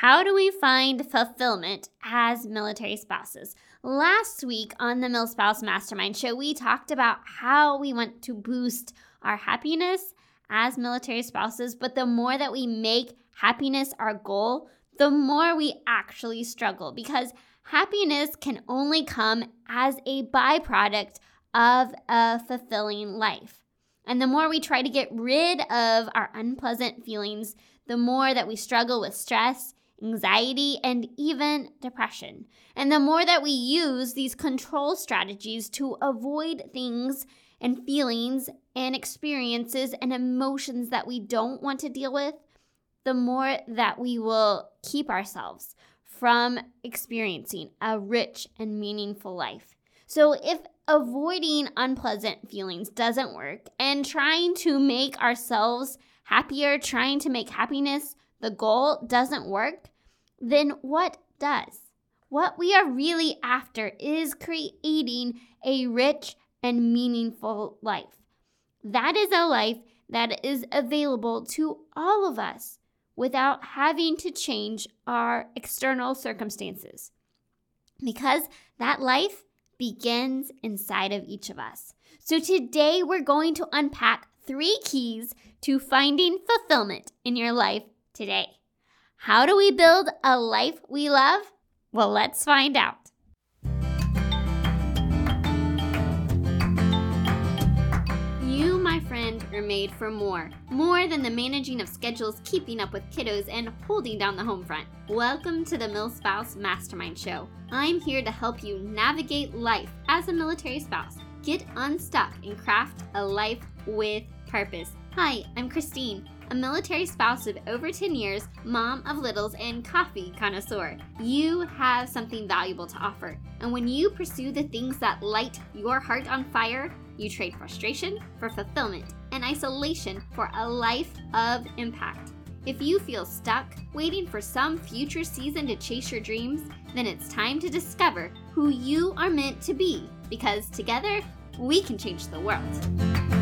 How do we find fulfillment as military spouses? Last week on the MilSpouse Mastermind Show, we talked about how we want to boost our happiness as military spouses, but the more that we make happiness our goal, the more we actually struggle because happiness can only come as a byproduct of a fulfilling life. And the more we try to get rid of our unpleasant feelings, the more that we struggle with stress, anxiety, and even depression. And the more that we use these control strategies to avoid things and feelings and experiences and emotions that we don't want to deal with, the more that we will keep ourselves from experiencing a rich and meaningful life. So, if avoiding unpleasant feelings doesn't work and trying to make ourselves happier, trying to make happiness the goal doesn't work, then what does? What we are really after is creating a rich and meaningful life. That is a life that is available to all of us without having to change our external circumstances. Because that life begins inside of each of us. So today we're going to unpack three keys to finding fulfillment in your life today. How do we build a life we love? Well, let's find out. You, my friend, are made for more. More than the managing of schedules, keeping up with kiddos, and holding down the home front. Welcome to the MilSpouse Mastermind Show. I'm here to help you navigate life as a military spouse, get unstuck, and craft a life with purpose. Hi, I'm Christine a military spouse of over 10 years, mom of littles, and coffee connoisseur. You have something valuable to offer. And when you pursue the things that light your heart on fire, you trade frustration for fulfillment and isolation for a life of impact. If you feel stuck, waiting for some future season to chase your dreams, then it's time to discover who you are meant to be because together we can change the world.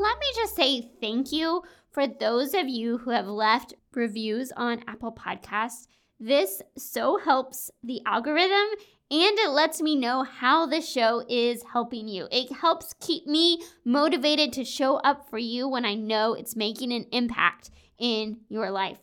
Let me just say thank you for those of you who have left reviews on Apple Podcasts. This so helps the algorithm and it lets me know how the show is helping you. It helps keep me motivated to show up for you when I know it's making an impact in your life.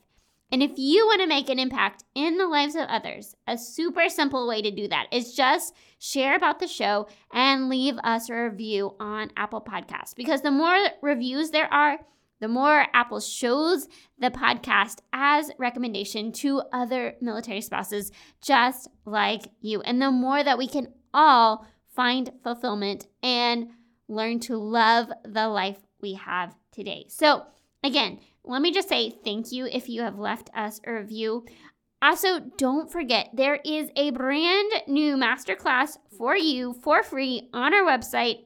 And if you want to make an impact in the lives of others, a super simple way to do that is just share about the show and leave us a review on Apple Podcasts. Because the more reviews there are, the more Apple shows the podcast as recommendation to other military spouses just like you. And the more that we can all find fulfillment and learn to love the life we have today. So, again, let me just say thank you if you have left us a review. Also, don't forget there is a brand new masterclass for you for free on our website.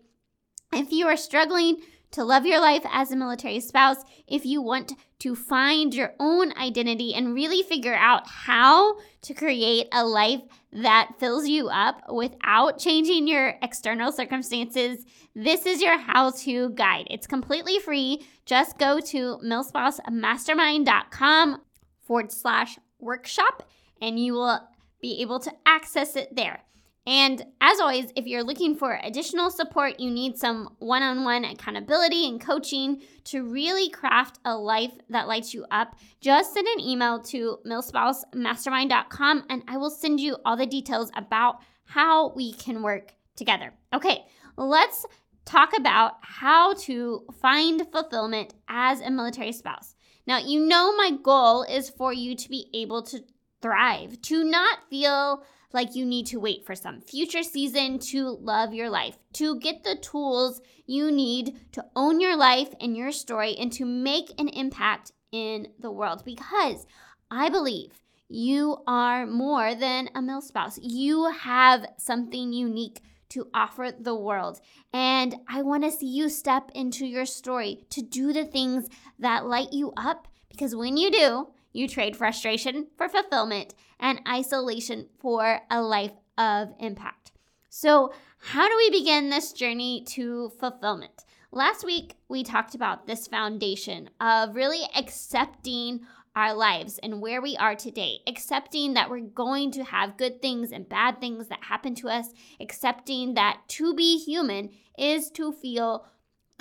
If you are struggling to love your life as a military spouse, if you want to find your own identity and really figure out how to create a life that fills you up without changing your external circumstances, this is your how to guide. It's completely free. Just go to milspousemastermind.com forward slash workshop and you will be able to access it there. And as always, if you're looking for additional support, you need some one on one accountability and coaching to really craft a life that lights you up, just send an email to milspousemastermind.com and I will send you all the details about how we can work together. Okay, let's talk about how to find fulfillment as a military spouse. Now, you know, my goal is for you to be able to thrive, to not feel like you need to wait for some future season to love your life, to get the tools you need to own your life and your story and to make an impact in the world. Because I believe you are more than a mil spouse, you have something unique to offer the world. And I want to see you step into your story to do the things that light you up because when you do, you trade frustration for fulfillment and isolation for a life of impact. So, how do we begin this journey to fulfillment? Last week, we talked about this foundation of really accepting our lives and where we are today, accepting that we're going to have good things and bad things that happen to us, accepting that to be human is to feel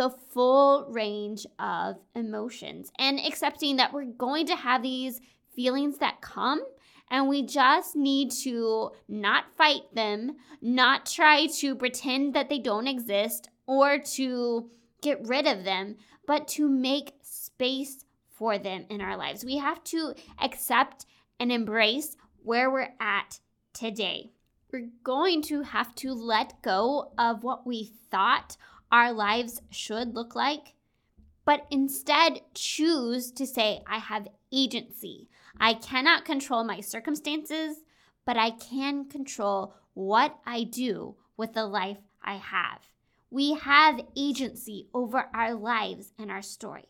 the full range of emotions, and accepting that we're going to have these feelings that come. And we just need to not fight them, not try to pretend that they don't exist or to get rid of them, but to make space for them in our lives. We have to accept and embrace where we're at today. We're going to have to let go of what we thought our lives should look like, but instead choose to say, I have agency. I cannot control my circumstances, but I can control what I do with the life I have. We have agency over our lives and our story.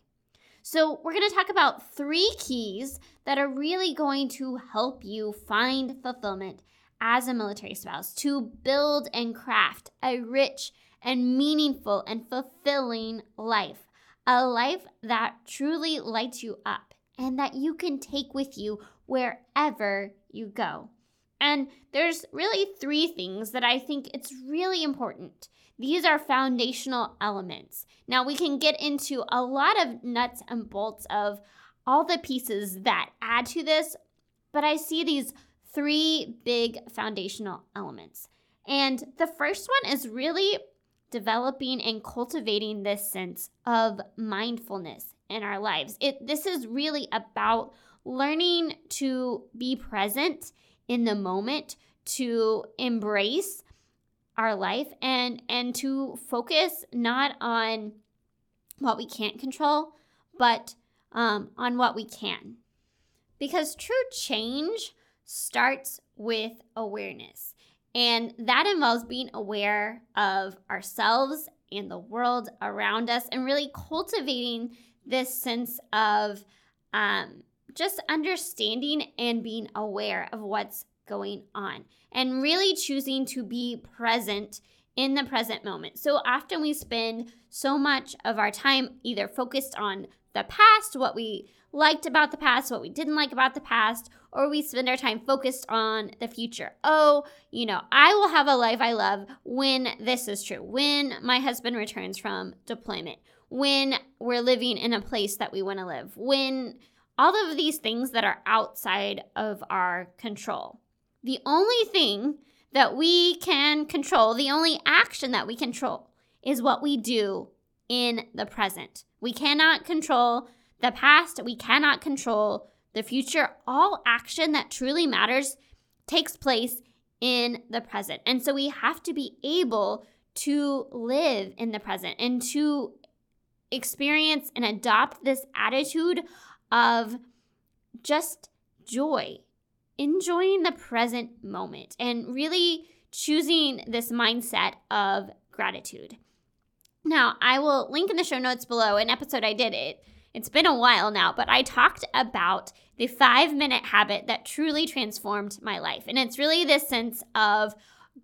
So, we're going to talk about three keys that are really going to help you find fulfillment as a military spouse to build and craft a rich and meaningful and fulfilling life. A life that truly lights you up and that you can take with you wherever you go. And there's really three things that I think it's really important these are foundational elements. Now, we can get into a lot of nuts and bolts of all the pieces that add to this, but I see these three big foundational elements. And the first one is really developing and cultivating this sense of mindfulness in our lives. It this is really about learning to be present in the moment, to embrace our life and and to focus not on what we can't control, but um, on what we can. Because true change starts with awareness. And that involves being aware of ourselves and the world around us and really cultivating this sense of um, just understanding and being aware of what's going on and really choosing to be present in the present moment. So often we spend so much of our time either focused on the past, what we liked about the past, what we didn't like about the past, or we spend our time focused on the future. Oh, you know, I will have a life I love when this is true, when my husband returns from deployment, when we're living in a place that we want to live, when all of these things that are outside of our control. The only thing that we can control, the only action that we control, is what we do in the present. We cannot control the past, we cannot control the future. All action that truly matters takes place in the present. And so we have to be able to live in the present and to experience and adopt this attitude of just joy enjoying the present moment and really choosing this mindset of gratitude. Now, I will link in the show notes below an episode I did it. It's been a while now, but I talked about the five minute habit that truly transformed my life. And it's really this sense of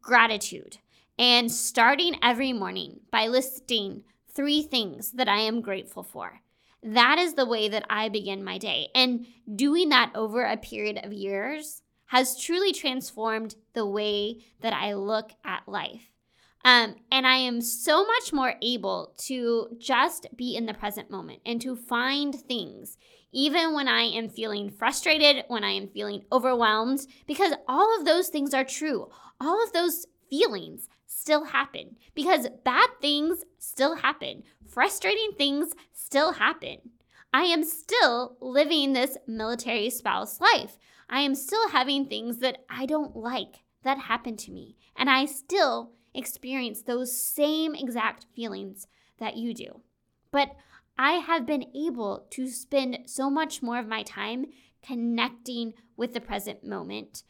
gratitude and starting every morning by listing three things that I am grateful for. That is the way that I begin my day. And doing that over a period of years has truly transformed the way that I look at life. Um, and I am so much more able to just be in the present moment and to find things, even when I am feeling frustrated, when I am feeling overwhelmed, because all of those things are true. All of those feelings still happen because bad things still happen. Frustrating things still happen. I am still living this military spouse life. I am still having things that I don't like that happen to me. And I still experience those same exact feelings that you do. But I have been able to spend so much more of my time connecting with the present moment,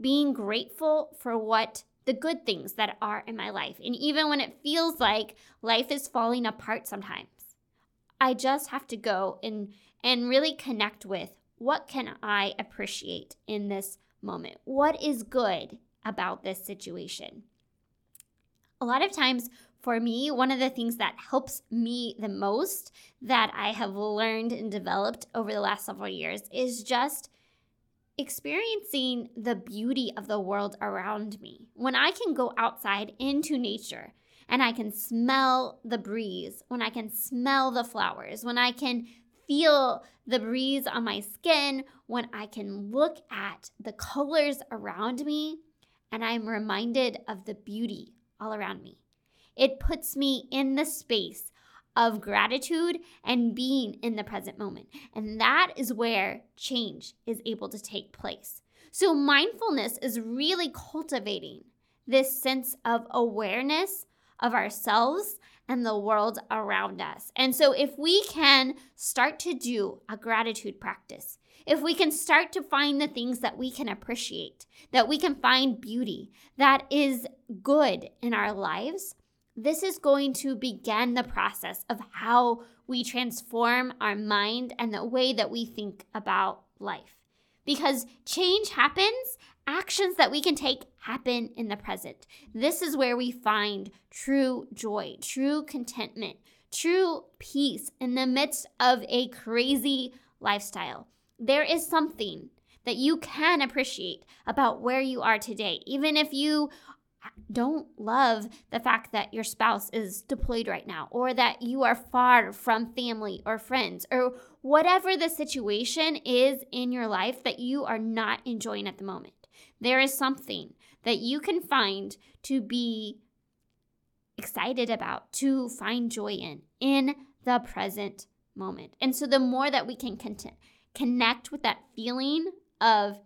being grateful for what the good things that are in my life. And even when it feels like life is falling apart sometimes, I just have to go and and really connect with what can I appreciate in this moment? What is good about this situation? A lot of times for me, one of the things that helps me the most that I have learned and developed over the last several years is just experiencing the beauty of the world around me. When I can go outside into nature and I can smell the breeze, when I can smell the flowers, when I can feel the breeze on my skin, when I can look at the colors around me, and I'm reminded of the beauty all around me. It puts me in the space of gratitude and being in the present moment. And that is where change is able to take place. So, mindfulness is really cultivating this sense of awareness of ourselves and the world around us. And so, if we can start to do a gratitude practice, if we can start to find the things that we can appreciate, that we can find beauty that is good in our lives, this is going to begin the process of how we transform our mind and the way that we think about life. Because change happens, actions that we can take happen in the present. This is where we find true joy, true contentment, true peace in the midst of a crazy lifestyle. There is something that you can appreciate about where you are today, even if you don't love the fact that your spouse is deployed right now or that you are far from family or friends or whatever the situation is in your life that you are not enjoying at the moment. There is something that you can find to be excited about, to find joy in, in the present moment. And so the more that we can cont- connect with that feeling of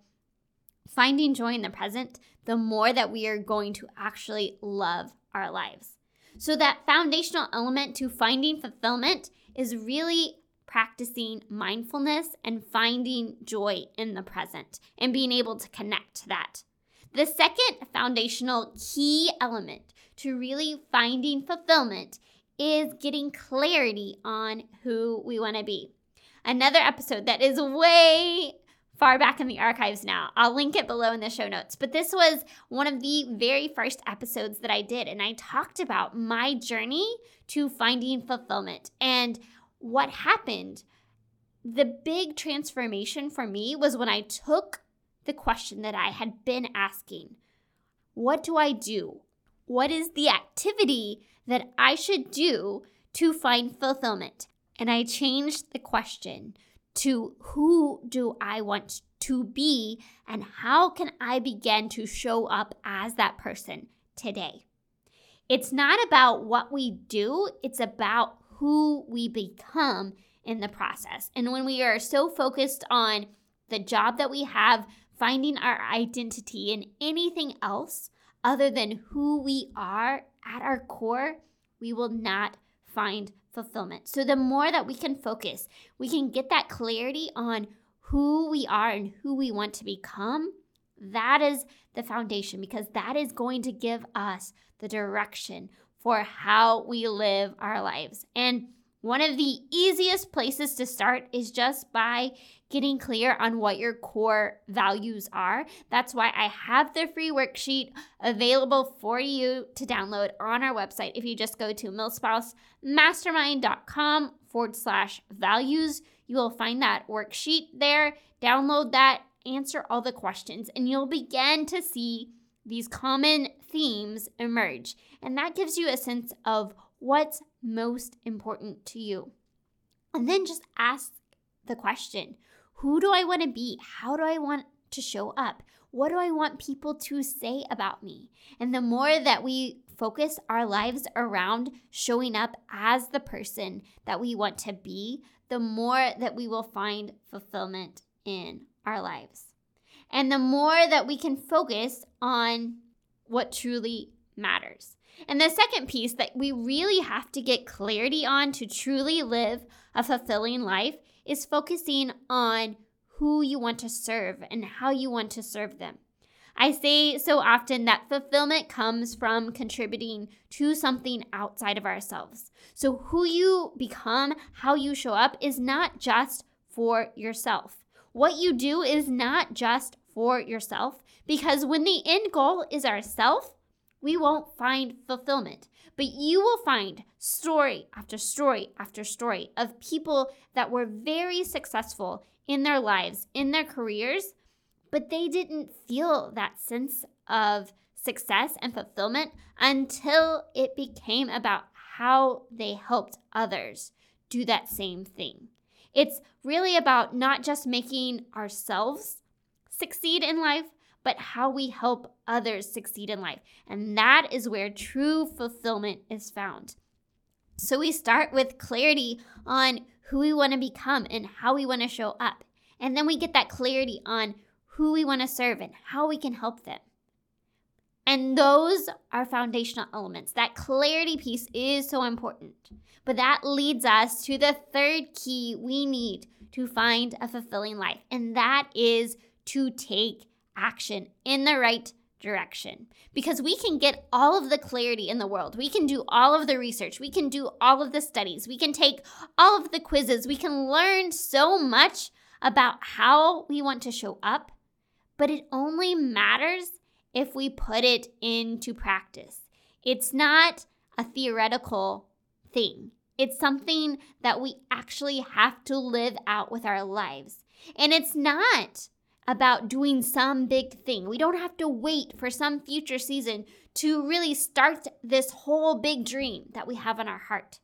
finding joy in the present, the more that we are going to actually love our lives. So, that foundational element to finding fulfillment is really practicing mindfulness and finding joy in the present and being able to connect to that. The second foundational key element to really finding fulfillment is getting clarity on who we want to be. Another episode that is way far back in the archives now. I'll link it below in the show notes. But this was one of the very first episodes that I did, and I talked about my journey to finding fulfillment and what happened. The big transformation for me was when I took the question that I had been asking What do I do? What is the activity that I should do to find fulfillment? And I changed the question to who do I want to be and how can I begin to show up as that person today. It's not about what we do, it's about who we become in the process. And when we are so focused on the job that we have, finding our identity in anything else other than who we are at our core, we will not find fulfillment. So, the more that we can focus, we can get that clarity on who we are and who we want to become. That is the foundation because that is going to give us the direction for how we live our lives. And one of the easiest places to start is just by getting clear on what your core values are. That's why I have the free worksheet available for you to download on our website. If you just go to milspousemastermind.com forward slash values, you will find that worksheet there. Download that, answer all the questions, and you'll begin to see these common themes emerge. And that gives you a sense of what's most important to you. And then just ask the question Who do I want to be? How do I want to show up? What do I want people to say about me? And the more that we focus our lives around showing up as the person that we want to be, the more that we will find fulfillment in our lives. And the more that we can focus on what truly matters. And the second piece that we really have to get clarity on to truly live a fulfilling life is focusing on who you want to serve and how you want to serve them. I say so often that fulfillment comes from contributing to something outside of ourselves. So, who you become, how you show up, is not just for yourself. What you do is not just for yourself, because when the end goal is ourself, we won't find fulfillment. but you will find story after story after story of people that were very successful in their lives, in their careers, but they didn't feel that sense of success and fulfillment until it became about how they helped others do that same thing. It's really about not just making ourselves succeed in life, but how we help others succeed in life. And that is where true fulfillment is found. So we start with clarity on who we want to become and how we want to show up. And then we get that clarity on who we want to serve and how we can help them. And those are foundational elements. That clarity piece is so important. But that leads us to the third key we need to find a fulfilling life, and that is to take action in the right direction. Because we can get all of the clarity in the world. We can do all of the research. We can do all of the studies. We can take all of the quizzes. We can learn so much about how we want to show up. But it only matters if we put it into practice. It's not a theoretical thing, it's something that we actually have to live out with our lives. And it's not about doing some big thing. We don't have to wait for some future season to really start this whole big dream that we have in our heart.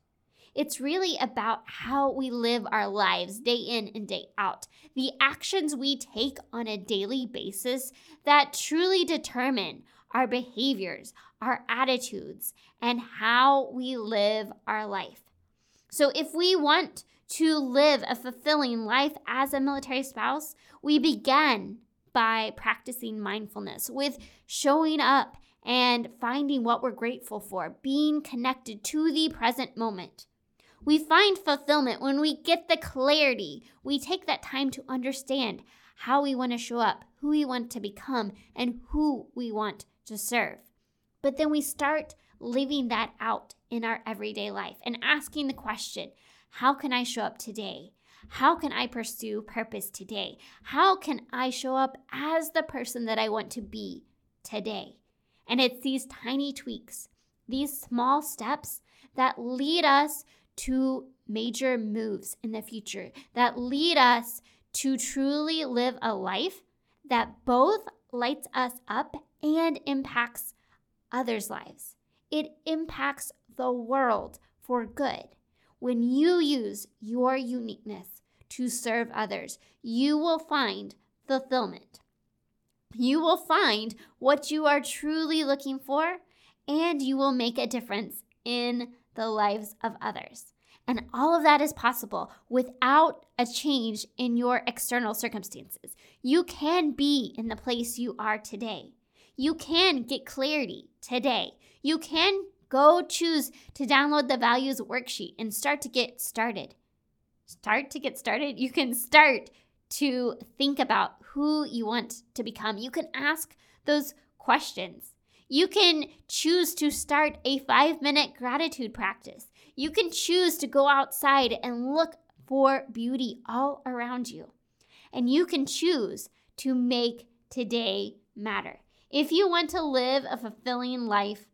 It's really about how we live our lives day in and day out. The actions we take on a daily basis that truly determine our behaviors, our attitudes, and how we live our life. So, if we want to live a fulfilling life as a military spouse, we begin by practicing mindfulness with showing up and finding what we're grateful for, being connected to the present moment. We find fulfillment when we get the clarity. We take that time to understand how we want to show up, who we want to become, and who we want to serve. But then we start living that out in our everyday life and asking the question how can I show up today? How can I pursue purpose today? How can I show up as the person that I want to be today? And it's these tiny tweaks, these small steps that lead us to major moves in the future, that lead us to truly live a life that both lights us up and impacts others' lives. It impacts the world for good. When you use your uniqueness to serve others, you will find fulfillment. You will find what you are truly looking for, and you will make a difference in the lives of others. And all of that is possible without a change in your external circumstances. You can be in the place you are today. You can get clarity today. You can go choose to download the values worksheet and start to get started. Start to get started. You can start to think about who you want to become. You can ask those questions. You can choose to start a five minute gratitude practice. You can choose to go outside and look for beauty all around you. And you can choose to make today matter. If you want to live a fulfilling life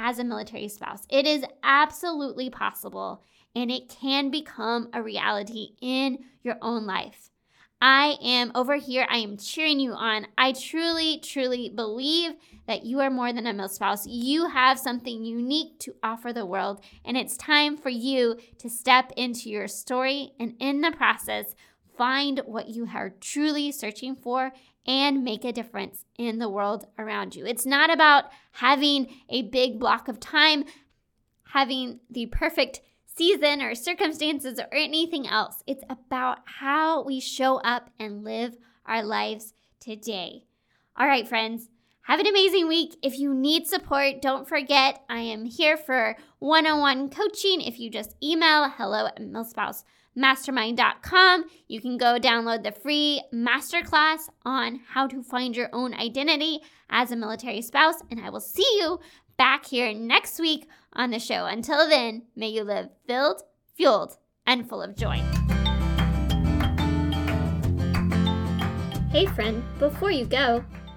as a military spouse, it is absolutely possible and it can become a reality in your own life. I am over here. I am cheering you on. I truly, truly believe that you are more than a mil spouse. You have something unique to offer the world, and it's time for you to step into your story and in the process, find what you are truly searching for and make a difference in the world around you. It's not about having a big block of time, having the perfect season or circumstances or anything else. It's about how we show up and live our lives today. All right, friends. Have an amazing week. If you need support, don't forget I am here for one on one coaching. If you just email hello at milspousemastermind.com, you can go download the free masterclass on how to find your own identity as a military spouse. And I will see you back here next week on the show. Until then, may you live filled, fueled, and full of joy. Hey, friend, before you go,